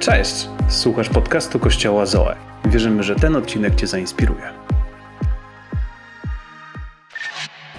Cześć! Słuchasz podcastu Kościoła Zoe. Wierzymy, że ten odcinek Cię zainspiruje.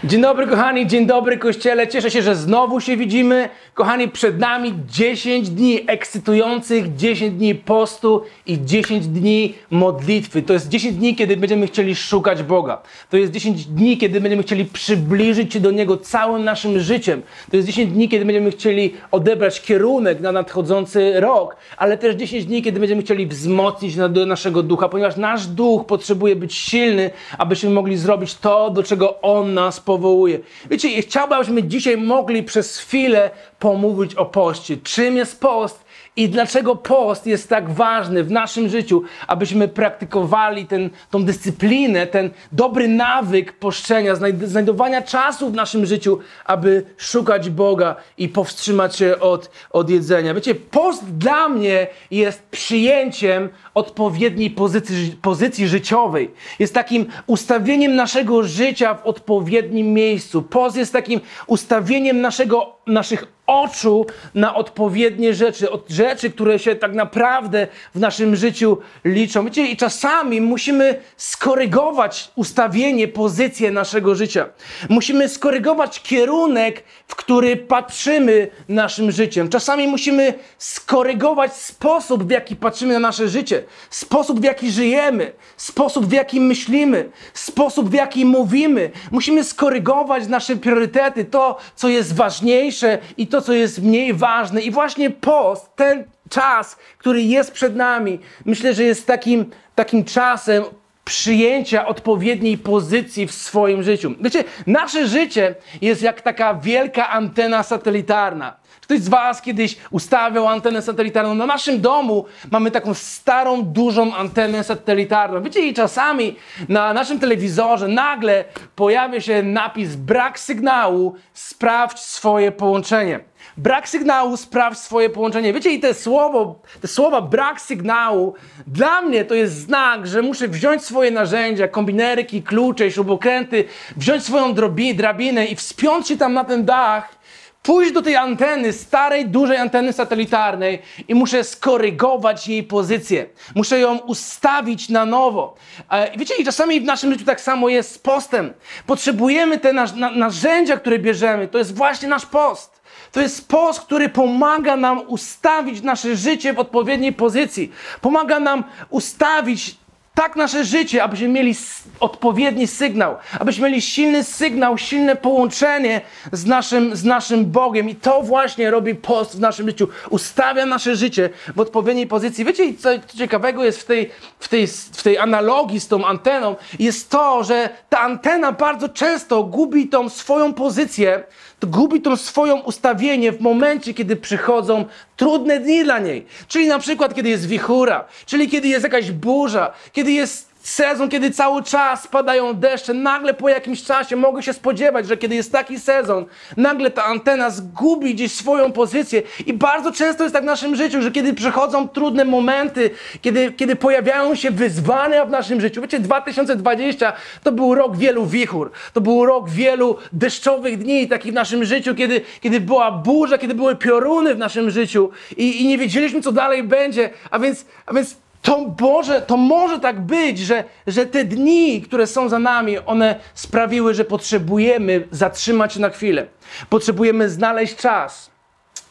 Dzień dobry kochani, dzień dobry kościele. Cieszę się, że znowu się widzimy. Kochani, przed nami 10 dni ekscytujących, 10 dni postu i 10 dni modlitwy. To jest 10 dni, kiedy będziemy chcieli szukać Boga. To jest 10 dni, kiedy będziemy chcieli przybliżyć się do Niego całym naszym życiem. To jest 10 dni, kiedy będziemy chcieli odebrać kierunek na nadchodzący rok, ale też 10 dni, kiedy będziemy chcieli wzmocnić naszego ducha, ponieważ nasz duch potrzebuje być silny, abyśmy mogli zrobić to, do czego On nas powołuje. Wiecie, chciałbym, abyśmy dzisiaj mogli przez chwilę pomówić o poście. Czym jest post? I dlaczego post jest tak ważny w naszym życiu, abyśmy praktykowali tą dyscyplinę, ten dobry nawyk poszczenia, znajdowania czasu w naszym życiu, aby szukać Boga i powstrzymać się od, od jedzenia. Wiecie, post dla mnie jest przyjęciem odpowiedniej pozycji, pozycji życiowej. Jest takim ustawieniem naszego życia w odpowiednim miejscu. Post jest takim ustawieniem naszego, naszych oczu na odpowiednie rzeczy, od rzeczy, które się tak naprawdę w naszym życiu liczą. Wiecie, i czasami musimy skorygować ustawienie, pozycję naszego życia. Musimy skorygować kierunek, w który patrzymy naszym życiem. Czasami musimy skorygować sposób, w jaki patrzymy na nasze życie, sposób, w jaki żyjemy, sposób, w jaki myślimy, sposób, w jaki mówimy. Musimy skorygować nasze priorytety, to, co jest ważniejsze i to, co jest mniej ważne. I właśnie post, ten czas, który jest przed nami, myślę, że jest takim, takim czasem przyjęcia odpowiedniej pozycji w swoim życiu. Wiecie, nasze życie jest jak taka wielka antena satelitarna. Ktoś z Was kiedyś ustawiał antenę satelitarną. Na naszym domu mamy taką starą, dużą antenę satelitarną. Wiecie, i czasami na naszym telewizorze nagle pojawia się napis brak sygnału, sprawdź swoje połączenie. Brak sygnału, sprawdź swoje połączenie. Wiecie, i te słowo, te słowa brak sygnału, dla mnie to jest znak, że muszę wziąć swoje narzędzia, kombinerki, klucze, śrubokręty, wziąć swoją drabinę i wspiąć się tam na ten dach pójść do tej anteny, starej, dużej anteny satelitarnej i muszę skorygować jej pozycję. Muszę ją ustawić na nowo. E, wiecie, i czasami w naszym życiu tak samo jest z postem. Potrzebujemy te na, narzędzia, które bierzemy. To jest właśnie nasz post. To jest post, który pomaga nam ustawić nasze życie w odpowiedniej pozycji. Pomaga nam ustawić tak nasze życie, abyśmy mieli odpowiedni sygnał, abyśmy mieli silny sygnał, silne połączenie z naszym, z naszym Bogiem. I to właśnie robi post w naszym życiu. Ustawia nasze życie w odpowiedniej pozycji. Wiecie, co, co ciekawego jest w tej, w, tej, w tej analogii z tą anteną? Jest to, że ta antena bardzo często gubi tą swoją pozycję, gubi tą swoją ustawienie w momencie, kiedy przychodzą trudne dni dla niej. Czyli na przykład, kiedy jest wichura, czyli kiedy jest jakaś burza, kiedy jest Sezon, kiedy cały czas padają deszcze, nagle po jakimś czasie mogę się spodziewać, że kiedy jest taki sezon, nagle ta antena zgubi gdzieś swoją pozycję. I bardzo często jest tak w naszym życiu, że kiedy przychodzą trudne momenty, kiedy, kiedy pojawiają się wyzwania w naszym życiu. Wiecie, 2020 to był rok wielu wichur, to był rok wielu deszczowych dni takich w naszym życiu, kiedy, kiedy była burza, kiedy były pioruny w naszym życiu i, i nie wiedzieliśmy, co dalej będzie. A więc, a więc to może, to może tak być, że, że te dni, które są za nami, one sprawiły, że potrzebujemy zatrzymać się na chwilę. Potrzebujemy znaleźć czas,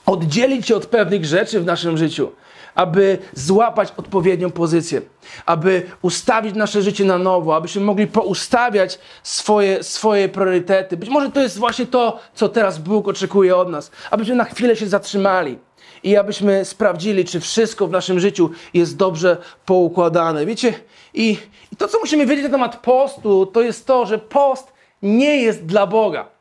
oddzielić się od pewnych rzeczy w naszym życiu, aby złapać odpowiednią pozycję, aby ustawić nasze życie na nowo, abyśmy mogli poustawiać swoje, swoje priorytety. Być może to jest właśnie to, co teraz Bóg oczekuje od nas, abyśmy na chwilę się zatrzymali i abyśmy sprawdzili, czy wszystko w naszym życiu jest dobrze poukładane. Wiecie, i, i to, co musimy wiedzieć na temat postu, to jest to, że post nie jest dla Boga.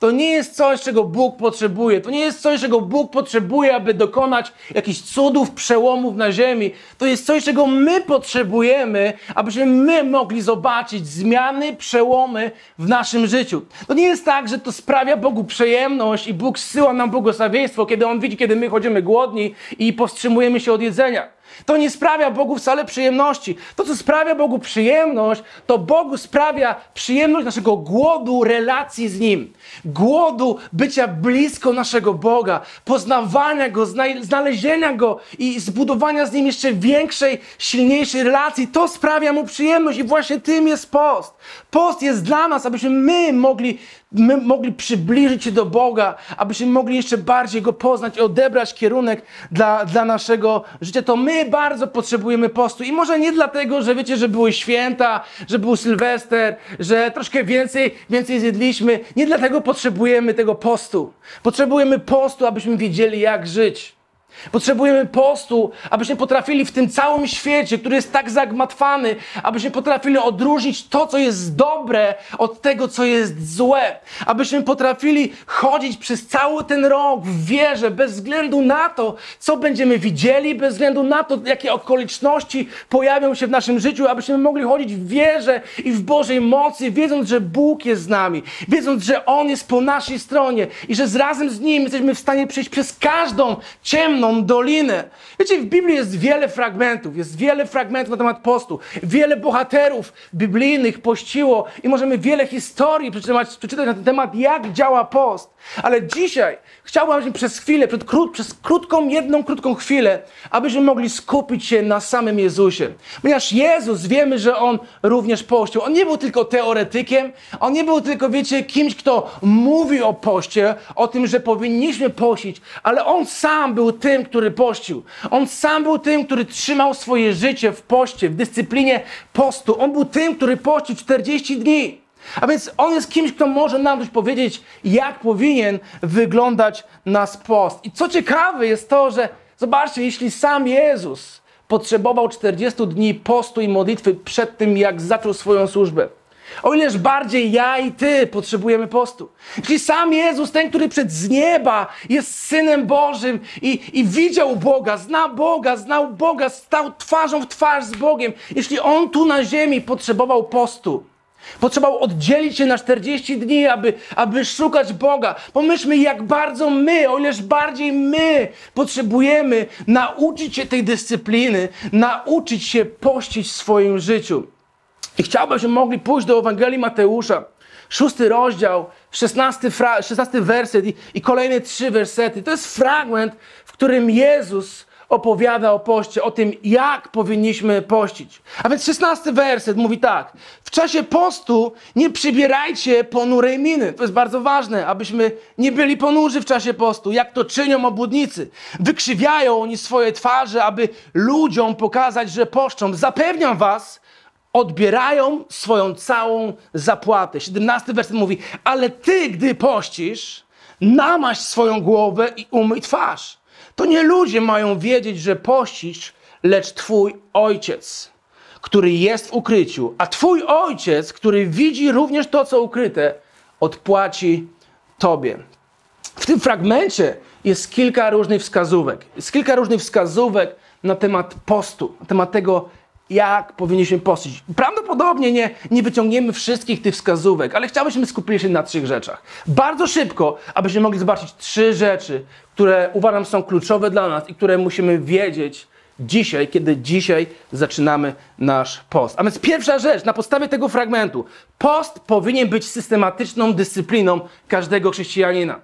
To nie jest coś, czego Bóg potrzebuje. To nie jest coś, czego Bóg potrzebuje, aby dokonać jakichś cudów, przełomów na ziemi. To jest coś, czego my potrzebujemy, abyśmy my mogli zobaczyć zmiany, przełomy w naszym życiu. To nie jest tak, że to sprawia Bogu przyjemność i Bóg zsyła nam błogosławieństwo, kiedy On widzi, kiedy my chodzimy głodni i powstrzymujemy się od jedzenia. To nie sprawia Bogu wcale przyjemności. To, co sprawia Bogu przyjemność, to Bogu sprawia przyjemność naszego głodu relacji z Nim. Głodu bycia blisko naszego Boga, poznawania Go, zna- znalezienia Go i zbudowania z Nim jeszcze większej, silniejszej relacji. To sprawia Mu przyjemność i właśnie tym jest post. Post jest dla nas, abyśmy my mogli, my mogli przybliżyć się do Boga, abyśmy mogli jeszcze bardziej Go poznać i odebrać kierunek dla, dla naszego życia. To my bardzo potrzebujemy postu i może nie dlatego, że wiecie, że były święta, że był Sylwester, że troszkę więcej, więcej zjedliśmy. Nie dlatego potrzebujemy tego postu. Potrzebujemy postu, abyśmy wiedzieli, jak żyć. Potrzebujemy postu, abyśmy potrafili w tym całym świecie, który jest tak zagmatwany, abyśmy potrafili odróżnić to, co jest dobre, od tego, co jest złe. Abyśmy potrafili chodzić przez cały ten rok w wierze, bez względu na to, co będziemy widzieli, bez względu na to, jakie okoliczności pojawią się w naszym życiu, abyśmy mogli chodzić w wierze i w Bożej mocy, wiedząc, że Bóg jest z nami, wiedząc, że On jest po naszej stronie i że z razem z Nim jesteśmy w stanie przejść przez każdą ciemną dolinę. Wiecie, w Biblii jest wiele fragmentów, jest wiele fragmentów na temat postu. Wiele bohaterów biblijnych pościło i możemy wiele historii przeczytać, przeczytać na ten temat, jak działa post. Ale dzisiaj chciałbym, przez chwilę, przed krót, przez krótką, jedną krótką chwilę, abyśmy mogli skupić się na samym Jezusie. Ponieważ Jezus, wiemy, że On również pościł. On nie był tylko teoretykiem, On nie był tylko, wiecie, kimś, kto mówi o poście, o tym, że powinniśmy pościć, ale On sam był tym, który pościł. On sam był tym, który trzymał swoje życie w poście, w dyscyplinie postu. On był tym, który pościł 40 dni. A więc on jest kimś, kto może nam coś powiedzieć, jak powinien wyglądać nasz post. I co ciekawe jest to, że zobaczcie, jeśli sam Jezus potrzebował 40 dni postu i modlitwy przed tym, jak zaczął swoją służbę, o ileż bardziej ja i ty potrzebujemy postu. Jeśli sam Jezus, ten, który przed z nieba jest Synem Bożym i, i widział Boga, zna Boga, znał Boga, stał twarzą w twarz z Bogiem, jeśli On tu na ziemi potrzebował postu, Potrzebował oddzielić się na 40 dni, aby, aby szukać Boga. Pomyślmy, jak bardzo my, o ileż bardziej my potrzebujemy nauczyć się tej dyscypliny, nauczyć się pościć w swoim życiu. I chciałbym, żebyśmy mogli pójść do Ewangelii Mateusza, szósty rozdział, szesnasty, fra- szesnasty werset i, i kolejne trzy wersety. To jest fragment, w którym Jezus opowiada o poście, o tym, jak powinniśmy pościć. A więc szesnasty werset mówi tak. W czasie postu nie przybierajcie ponurej miny. To jest bardzo ważne, abyśmy nie byli ponurzy w czasie postu, jak to czynią obłudnicy. Wykrzywiają oni swoje twarze, aby ludziom pokazać, że poszczą. Zapewniam was, odbierają swoją całą zapłatę. 17 werset mówi, ale ty, gdy pościsz, namaś swoją głowę i umyj twarz. To nie ludzie mają wiedzieć, że pościsz, lecz twój ojciec, który jest w ukryciu, a twój ojciec, który widzi również to, co ukryte, odpłaci tobie. W tym fragmencie jest kilka różnych wskazówek. Jest kilka różnych wskazówek na temat postu, na temat tego, jak powinniśmy postić. Prawdopodobnie nie, nie wyciągniemy wszystkich tych wskazówek, ale chciałbyśmy skupić się na trzech rzeczach. Bardzo szybko, abyśmy mogli zobaczyć trzy rzeczy, które uważam są kluczowe dla nas i które musimy wiedzieć dzisiaj, kiedy dzisiaj zaczynamy nasz post. A więc pierwsza rzecz, na podstawie tego fragmentu, post powinien być systematyczną dyscypliną każdego chrześcijanina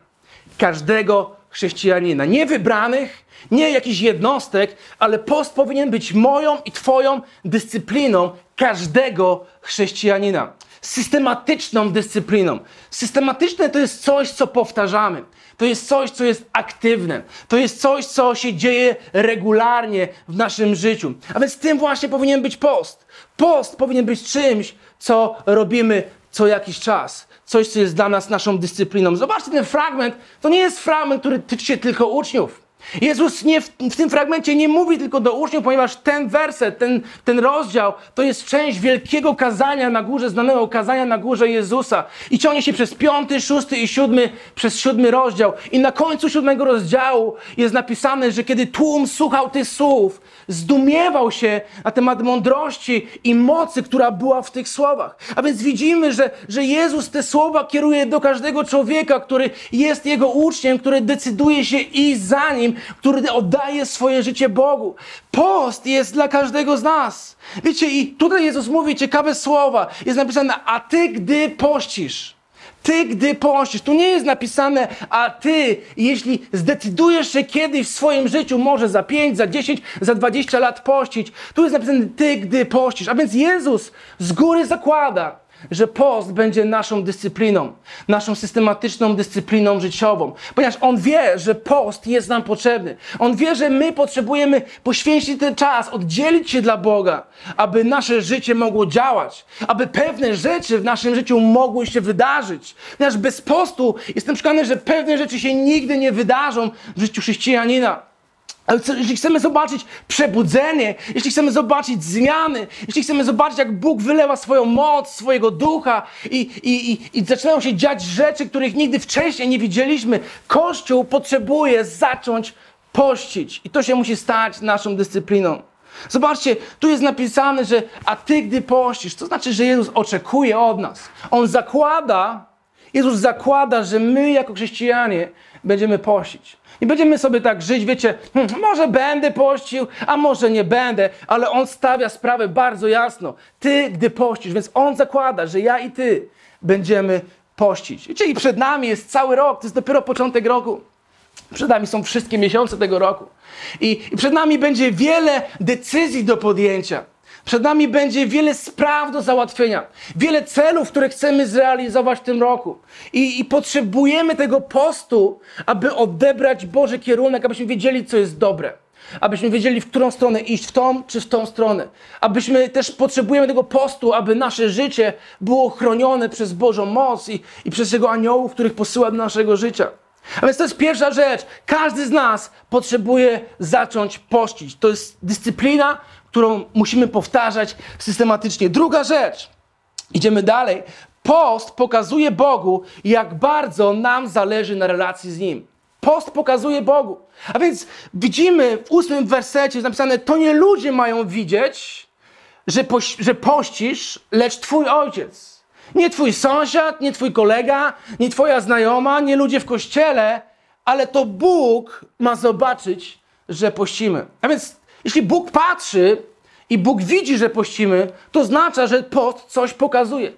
każdego chrześcijanina. Nie wybranych, nie jakichś jednostek, ale post powinien być moją i Twoją dyscypliną każdego chrześcijanina. Systematyczną dyscypliną. Systematyczne to jest coś, co powtarzamy. To jest coś, co jest aktywne. To jest coś, co się dzieje regularnie w naszym życiu. A więc tym właśnie powinien być post. Post powinien być czymś, co robimy co jakiś czas. Coś, co jest dla nas naszą dyscypliną. Zobaczcie ten fragment. To nie jest fragment, który tyczy się tylko uczniów. Jezus nie w, w tym fragmencie nie mówi tylko do uczniów, ponieważ ten werset, ten, ten rozdział to jest część wielkiego kazania na górze, znanego kazania na górze Jezusa. I ciągnie się przez piąty, szósty i siódmy, przez siódmy rozdział. I na końcu siódmego rozdziału jest napisane, że kiedy tłum słuchał tych słów, zdumiewał się na temat mądrości i mocy, która była w tych słowach. A więc widzimy, że, że Jezus te słowa kieruje do każdego człowieka, który jest Jego uczniem, który decyduje się iść za Nim który oddaje swoje życie Bogu. Post jest dla każdego z nas. Wiecie, i tutaj Jezus mówi ciekawe słowa. Jest napisane, a ty gdy pościsz. Ty, gdy pościsz, tu nie jest napisane, a ty, jeśli zdecydujesz się kiedyś w swoim życiu, może za 5, za 10, za 20 lat pościć, tu jest napisane, ty, gdy pościsz. A więc Jezus z góry zakłada, że post będzie naszą dyscypliną, naszą systematyczną dyscypliną życiową, ponieważ On wie, że post jest nam potrzebny. On wie, że my potrzebujemy poświęcić ten czas, oddzielić się dla Boga, aby nasze życie mogło działać, aby pewne rzeczy w naszym życiu mogły się wydarzyć. Ponieważ bez postu jestem przekonany, że pewne rzeczy się nigdy nie wydarzą w życiu chrześcijanina. Ale jeśli chcemy zobaczyć przebudzenie, jeśli chcemy zobaczyć zmiany, jeśli chcemy zobaczyć, jak Bóg wylewa swoją moc, swojego ducha i, i, i, i zaczynają się dziać rzeczy, których nigdy wcześniej nie widzieliśmy, Kościół potrzebuje zacząć pościć. I to się musi stać naszą dyscypliną. Zobaczcie, tu jest napisane, że a ty, gdy pościsz, to znaczy, że Jezus oczekuje od nas. On zakłada, Jezus zakłada, że my jako chrześcijanie będziemy pościć. Nie będziemy sobie tak żyć, wiecie, hmm, może będę pościł, a może nie będę, ale On stawia sprawę bardzo jasno. Ty, gdy pościsz, więc On zakłada, że ja i Ty będziemy pościć. Czyli przed nami jest cały rok, to jest dopiero początek roku. Przed nami są wszystkie miesiące tego roku. I, I przed nami będzie wiele decyzji do podjęcia. Przed nami będzie wiele spraw do załatwienia, wiele celów, które chcemy zrealizować w tym roku. I, I potrzebujemy tego postu, aby odebrać Boży kierunek, abyśmy wiedzieli, co jest dobre. Abyśmy wiedzieli, w którą stronę iść, w tą czy w tą stronę. Abyśmy też potrzebujemy tego postu, aby nasze życie było chronione przez Bożą moc i, i przez Jego aniołów, których posyła do naszego życia. A więc to jest pierwsza rzecz. Każdy z nas potrzebuje zacząć pościć. To jest dyscyplina, którą musimy powtarzać systematycznie. Druga rzecz. Idziemy dalej. Post pokazuje Bogu, jak bardzo nam zależy na relacji z Nim. Post pokazuje Bogu. A więc widzimy w ósmym wersecie jest napisane, to nie ludzie mają widzieć, że, poś, że pościsz, lecz Twój Ojciec. Nie Twój sąsiad, nie Twój kolega, nie Twoja znajoma, nie ludzie w kościele, ale to Bóg ma zobaczyć, że pościmy. A więc jeśli Bóg patrzy i Bóg widzi, że pościmy, to oznacza, że post coś pokazuje.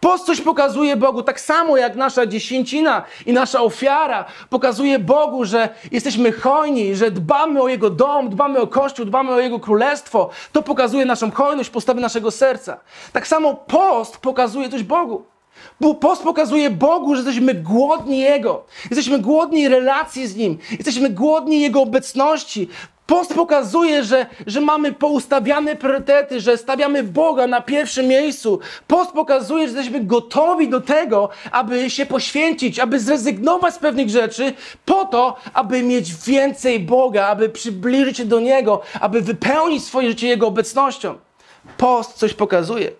Post coś pokazuje Bogu, tak samo jak nasza dziesięcina i nasza ofiara pokazuje Bogu, że jesteśmy hojni, że dbamy o Jego dom, dbamy o Kościół, dbamy o Jego królestwo. To pokazuje naszą hojność, postawę naszego serca. Tak samo post pokazuje coś Bogu. Bo post pokazuje Bogu, że jesteśmy głodni Jego. Jesteśmy głodni relacji z Nim. Jesteśmy głodni Jego obecności. Post pokazuje, że, że mamy poustawiane priorytety, że stawiamy Boga na pierwszym miejscu. Post pokazuje, że jesteśmy gotowi do tego, aby się poświęcić, aby zrezygnować z pewnych rzeczy, po to, aby mieć więcej Boga, aby przybliżyć się do Niego, aby wypełnić swoje życie Jego obecnością. Post coś pokazuje.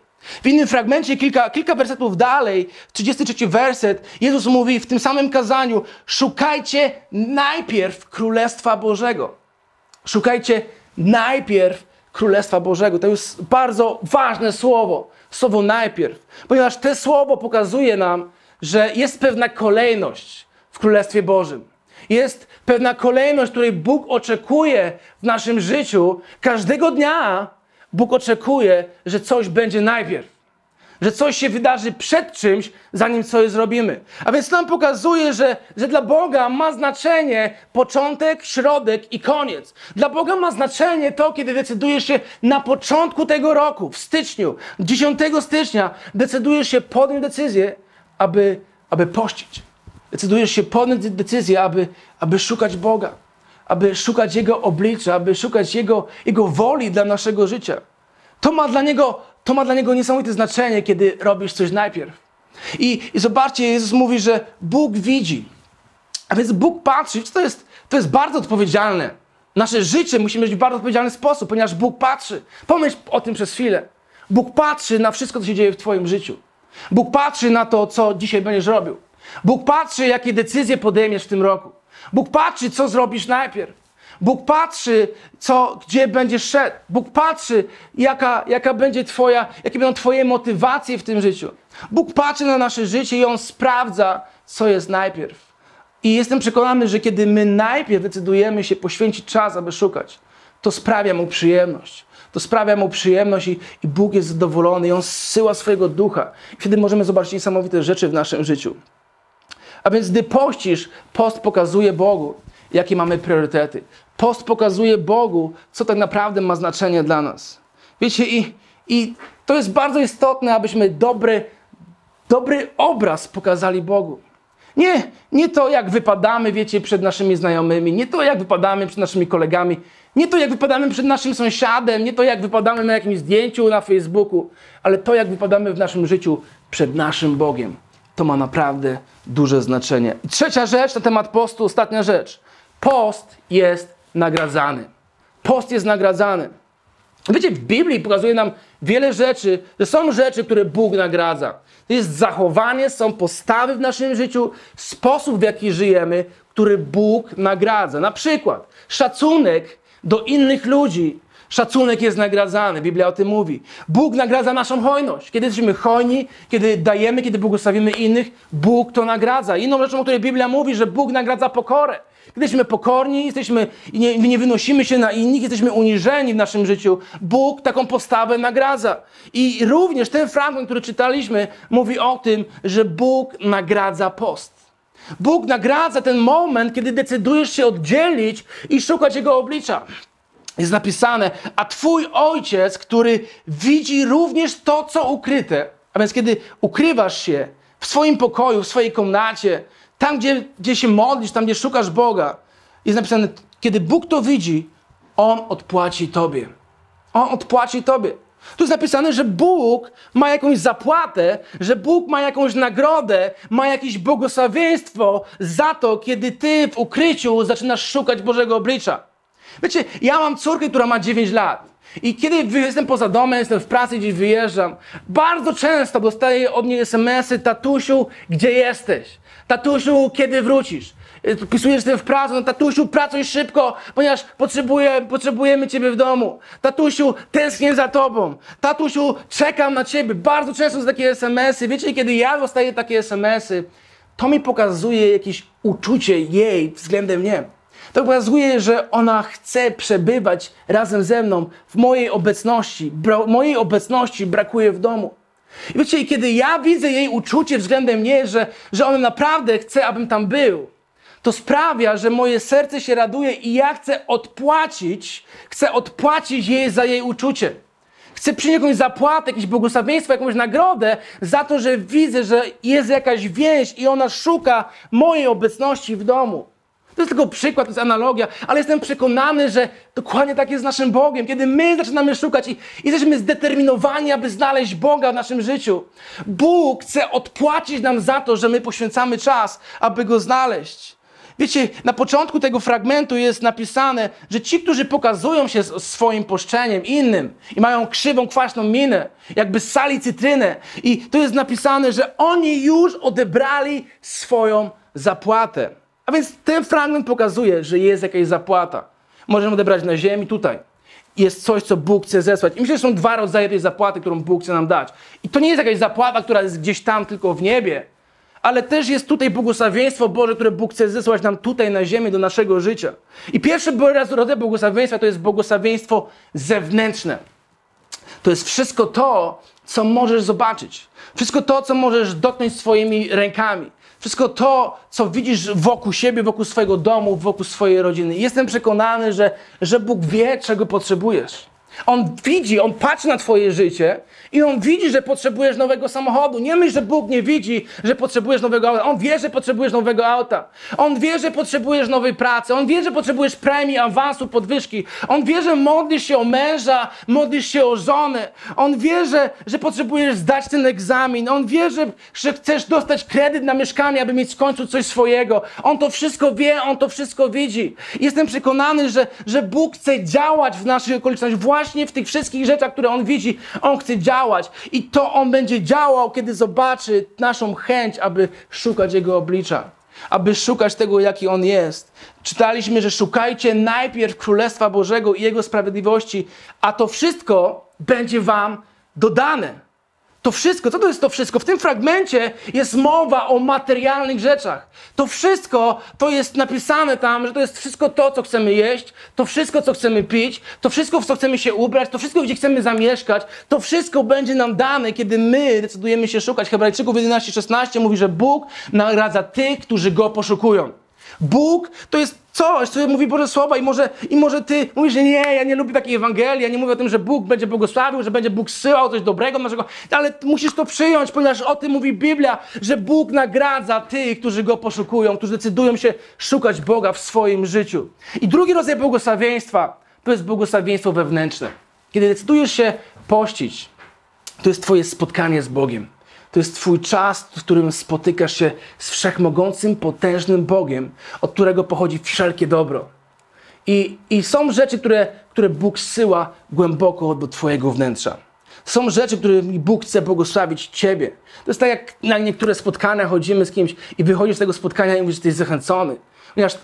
W innym fragmencie, kilka, kilka wersetów dalej, 33 werset, Jezus mówi w tym samym kazaniu: Szukajcie najpierw Królestwa Bożego. Szukajcie najpierw Królestwa Bożego. To jest bardzo ważne słowo. Słowo najpierw. Ponieważ to słowo pokazuje nam, że jest pewna kolejność w Królestwie Bożym. Jest pewna kolejność, której Bóg oczekuje w naszym życiu. Każdego dnia Bóg oczekuje, że coś będzie najpierw że coś się wydarzy przed czymś, zanim coś zrobimy. A więc nam pokazuje, że, że dla Boga ma znaczenie początek, środek i koniec. Dla Boga ma znaczenie to, kiedy decydujesz się na początku tego roku, w styczniu, 10 stycznia, decydujesz się podjąć decyzję, aby, aby pościć. Decydujesz się podjąć decyzję, aby, aby szukać Boga, aby szukać Jego oblicza, aby szukać Jego, Jego woli dla naszego życia. To ma dla Niego to ma dla niego niesamowite znaczenie, kiedy robisz coś najpierw. I, I zobaczcie, Jezus mówi, że Bóg widzi. A więc Bóg patrzy, to jest, to jest bardzo odpowiedzialne. Nasze życie musimy mieć w bardzo odpowiedzialny sposób, ponieważ Bóg patrzy. Pomyśl o tym przez chwilę. Bóg patrzy na wszystko, co się dzieje w Twoim życiu. Bóg patrzy na to, co dzisiaj będziesz robił. Bóg patrzy, jakie decyzje podejmiesz w tym roku. Bóg patrzy, co zrobisz najpierw. Bóg patrzy, co, gdzie będziesz szedł. Bóg patrzy, jaka, jaka będzie twoja, jakie będą Twoje motywacje w tym życiu. Bóg patrzy na nasze życie i On sprawdza, co jest najpierw. I jestem przekonany, że kiedy my najpierw decydujemy się poświęcić czas, aby szukać, to sprawia mu przyjemność. To sprawia mu przyjemność i, i Bóg jest zadowolony i On zsyła swojego ducha. Wtedy możemy zobaczyć niesamowite rzeczy w naszym życiu. A więc gdy pościsz, post pokazuje Bogu, jakie mamy priorytety. Post pokazuje Bogu, co tak naprawdę ma znaczenie dla nas. Wiecie, i, i to jest bardzo istotne, abyśmy dobry, dobry obraz pokazali Bogu. Nie, nie to, jak wypadamy, wiecie, przed naszymi znajomymi, nie to, jak wypadamy przed naszymi kolegami, nie to, jak wypadamy przed naszym sąsiadem, nie to, jak wypadamy na jakimś zdjęciu na Facebooku, ale to, jak wypadamy w naszym życiu przed naszym Bogiem. To ma naprawdę duże znaczenie. I trzecia rzecz na temat postu, ostatnia rzecz. Post jest nagradzany. Post jest nagradzany. Wiecie, w Biblii pokazuje nam wiele rzeczy, że są rzeczy, które Bóg nagradza. To jest zachowanie, są postawy w naszym życiu, sposób w jaki żyjemy, który Bóg nagradza. Na przykład szacunek do innych ludzi. Szacunek jest nagradzany, Biblia o tym mówi. Bóg nagradza naszą hojność. Kiedy jesteśmy hojni, kiedy dajemy, kiedy błogosławimy innych, Bóg to nagradza. Inną rzeczą, o której Biblia mówi, że Bóg nagradza pokorę. Jesteśmy pokorni, jesteśmy, nie, nie wynosimy się na innych, jesteśmy uniżeni w naszym życiu, Bóg taką postawę nagradza. I również ten fragment, który czytaliśmy, mówi o tym, że Bóg nagradza post. Bóg nagradza ten moment, kiedy decydujesz się oddzielić i szukać Jego oblicza. Jest napisane, a Twój ojciec, który widzi również to, co ukryte, a więc kiedy ukrywasz się w swoim pokoju, w swojej komnacie, tam, gdzie, gdzie się modlisz, tam, gdzie szukasz Boga, jest napisane, kiedy Bóg to widzi, On odpłaci Tobie. On odpłaci Tobie. Tu jest napisane, że Bóg ma jakąś zapłatę, że Bóg ma jakąś nagrodę, ma jakieś błogosławieństwo za to, kiedy Ty w ukryciu zaczynasz szukać Bożego oblicza. Wiecie, ja mam córkę, która ma 9 lat. I kiedy jestem poza domem, jestem w pracy, gdzieś wyjeżdżam, bardzo często dostaję od niej SMS-y, tatusiu, gdzie jesteś? Tatusiu, kiedy wrócisz? Pisujesz, że jestem w pracy, no tatusiu, pracuj szybko, ponieważ potrzebuję, potrzebujemy ciebie w domu. Tatusiu, tęsknię za tobą. Tatusiu, czekam na ciebie. Bardzo często są takie SMS-y. Wiecie, kiedy ja dostaję takie SMS-y, to mi pokazuje jakieś uczucie jej względem mnie. To pokazuje, że ona chce przebywać razem ze mną w mojej obecności. Bra- mojej obecności brakuje w domu. I wiecie, kiedy ja widzę jej uczucie względem mnie, że, że ona naprawdę chce, abym tam był, to sprawia, że moje serce się raduje i ja chcę odpłacić, chcę odpłacić jej za jej uczucie. Chcę przynieść jakąś zapłatę, jakieś błogosławieństwo, jakąś nagrodę za to, że widzę, że jest jakaś więź i ona szuka mojej obecności w domu. To jest tylko przykład, to jest analogia, ale jestem przekonany, że dokładnie tak jest z naszym Bogiem. Kiedy my zaczynamy szukać i jesteśmy zdeterminowani, aby znaleźć Boga w naszym życiu, Bóg chce odpłacić nam za to, że my poświęcamy czas, aby Go znaleźć. Wiecie, na początku tego fragmentu jest napisane, że ci, którzy pokazują się swoim poszczeniem innym i mają krzywą, kwaśną minę, jakby sali cytrynę, i to jest napisane, że oni już odebrali swoją zapłatę. A więc ten fragment pokazuje, że jest jakaś zapłata. Możemy odebrać na ziemi, tutaj. Jest coś, co Bóg chce zesłać. I myślę, że są dwa rodzaje tej zapłaty, którą Bóg chce nam dać. I to nie jest jakaś zapłata, która jest gdzieś tam tylko w niebie, ale też jest tutaj błogosławieństwo Boże, które Bóg chce zesłać nam tutaj na ziemi do naszego życia. I pierwszy rodzaj błogosławieństwa to jest błogosławieństwo zewnętrzne. To jest wszystko to, co możesz zobaczyć. Wszystko to, co możesz dotknąć swoimi rękami. Wszystko to, co widzisz wokół siebie, wokół swojego domu, wokół swojej rodziny. Jestem przekonany, że, że Bóg wie, czego potrzebujesz. On widzi, on patrzy na Twoje życie i on widzi, że potrzebujesz nowego samochodu. Nie myśl, że Bóg nie widzi, że potrzebujesz nowego auta. On wie, że potrzebujesz nowego auta. On wie, że potrzebujesz nowej pracy. On wie, że potrzebujesz premii, awansu, podwyżki. On wie, że modlisz się o męża, modlisz się o żonę. On wie, że, że potrzebujesz zdać ten egzamin. On wie, że, że chcesz dostać kredyt na mieszkanie, aby mieć w końcu coś swojego. On to wszystko wie, on to wszystko widzi. Jestem przekonany, że, że Bóg chce działać w naszych okolicznościach właśnie w tych wszystkich rzeczach, które On widzi. On chce działać i to On będzie działał, kiedy zobaczy naszą chęć, aby szukać Jego oblicza. Aby szukać tego, jaki On jest. Czytaliśmy, że szukajcie najpierw Królestwa Bożego i Jego sprawiedliwości, a to wszystko będzie Wam dodane. To wszystko, co to jest to wszystko? W tym fragmencie jest mowa o materialnych rzeczach. To wszystko to jest napisane tam, że to jest wszystko to, co chcemy jeść, to wszystko, co chcemy pić, to wszystko, w co chcemy się ubrać, to wszystko, gdzie chcemy zamieszkać, to wszystko będzie nam dane, kiedy my decydujemy się szukać. Hebrajczyków 11:16 mówi, że Bóg nagradza tych, którzy go poszukują. Bóg to jest coś, co mówi Boże Słowa i może, i może ty mówisz, że nie, ja nie lubię takiej Ewangelii, ja nie mówię o tym, że Bóg będzie błogosławił, że będzie Bóg zsyłał coś dobrego naszego, ale musisz to przyjąć, ponieważ o tym mówi Biblia, że Bóg nagradza tych, którzy Go poszukują, którzy decydują się szukać Boga w swoim życiu. I drugi rodzaj błogosławieństwa to jest błogosławieństwo wewnętrzne. Kiedy decydujesz się pościć, to jest Twoje spotkanie z Bogiem. To jest Twój czas, w którym spotykasz się z wszechmogącym, potężnym Bogiem, od którego pochodzi wszelkie dobro. I, i są rzeczy, które, które Bóg zsyła głęboko do Twojego wnętrza. Są rzeczy, którymi Bóg chce błogosławić Ciebie. To jest tak, jak na niektóre spotkania chodzimy z kimś i wychodzisz z tego spotkania i mówisz, że jesteś zachęcony. Ponieważ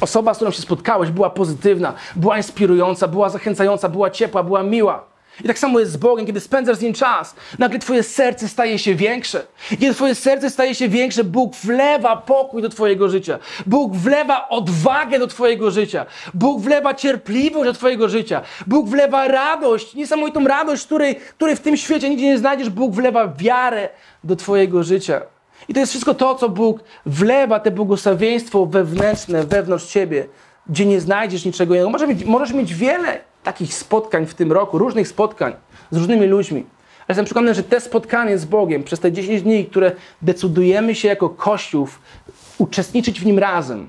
osoba, z którą się spotkałeś, była pozytywna, była inspirująca, była zachęcająca, była ciepła, była miła. I tak samo jest z Bogiem, kiedy spędzasz z Nim czas, nagle Twoje serce staje się większe. Kiedy Twoje serce staje się większe, Bóg wlewa pokój do Twojego życia. Bóg wlewa odwagę do Twojego życia. Bóg wlewa cierpliwość do Twojego życia. Bóg wlewa radość, niesamowitą radość, której, której w tym świecie nigdzie nie znajdziesz. Bóg wlewa wiarę do Twojego życia. I to jest wszystko to, co Bóg wlewa, te błogosławieństwo wewnętrzne, wewnątrz Ciebie, gdzie nie znajdziesz niczego innego. Możesz mieć, możesz mieć wiele takich spotkań w tym roku, różnych spotkań z różnymi ludźmi. Ale jestem przekonany, że te spotkanie z Bogiem przez te 10 dni, które decydujemy się jako Kościół uczestniczyć w nim razem,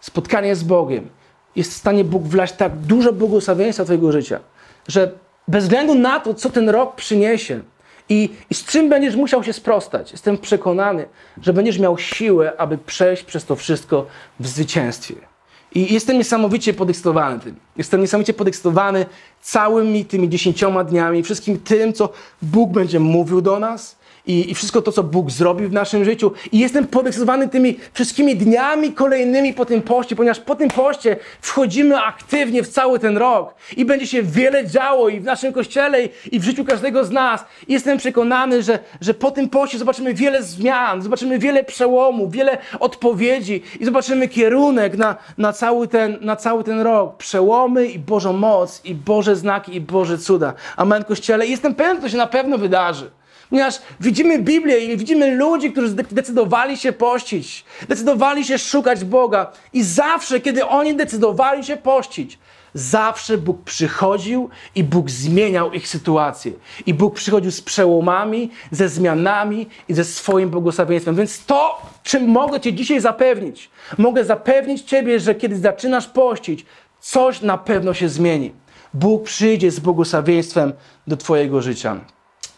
spotkanie z Bogiem, jest w stanie Bóg wlać tak dużo błogosławieństwa Twojego życia, że bez względu na to, co ten rok przyniesie i, i z czym będziesz musiał się sprostać, jestem przekonany, że będziesz miał siłę, aby przejść przez to wszystko w zwycięstwie. I jestem niesamowicie podekscytowany tym. Jestem niesamowicie podekscytowany całymi tymi dziesięcioma dniami, wszystkim tym, co Bóg będzie mówił do nas i, i wszystko to, co Bóg zrobił w naszym życiu. I jestem podekscytowany tymi wszystkimi dniami kolejnymi po tym poście, ponieważ po tym poście wchodzimy aktywnie w cały ten rok i będzie się wiele działo i w naszym kościele, i, w życiu każdego z nas. I jestem przekonany, że, że po tym poście zobaczymy wiele zmian, zobaczymy wiele przełomów, wiele odpowiedzi i zobaczymy kierunek na, na, cały, ten, na cały ten rok. Przełomy i Bożą moc, i Boże znaki, i Boże cuda. Amen, Kościele. I jestem pewien, że to się na pewno wydarzy. Ponieważ widzimy Biblię i widzimy ludzi, którzy decydowali się pościć, decydowali się szukać Boga. I zawsze, kiedy oni decydowali się pościć, zawsze Bóg przychodził i Bóg zmieniał ich sytuację. I Bóg przychodził z przełomami, ze zmianami i ze swoim błogosławieństwem. Więc to, czym mogę Cię dzisiaj zapewnić, mogę zapewnić Ciebie, że kiedy zaczynasz pościć, coś na pewno się zmieni. Bóg przyjdzie z błogosławieństwem do Twojego życia.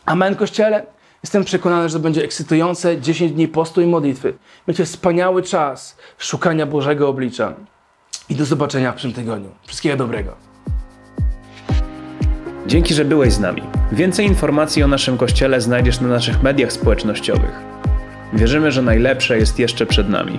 Amen, Kościele. Jestem przekonany, że to będzie ekscytujące 10 dni postu i modlitwy. Będzie wspaniały czas szukania Bożego oblicza. I do zobaczenia w przyszłym tygodniu. Wszystkiego dobrego. Dzięki, że byłeś z nami. Więcej informacji o naszym kościele znajdziesz na naszych mediach społecznościowych. Wierzymy, że najlepsze jest jeszcze przed nami.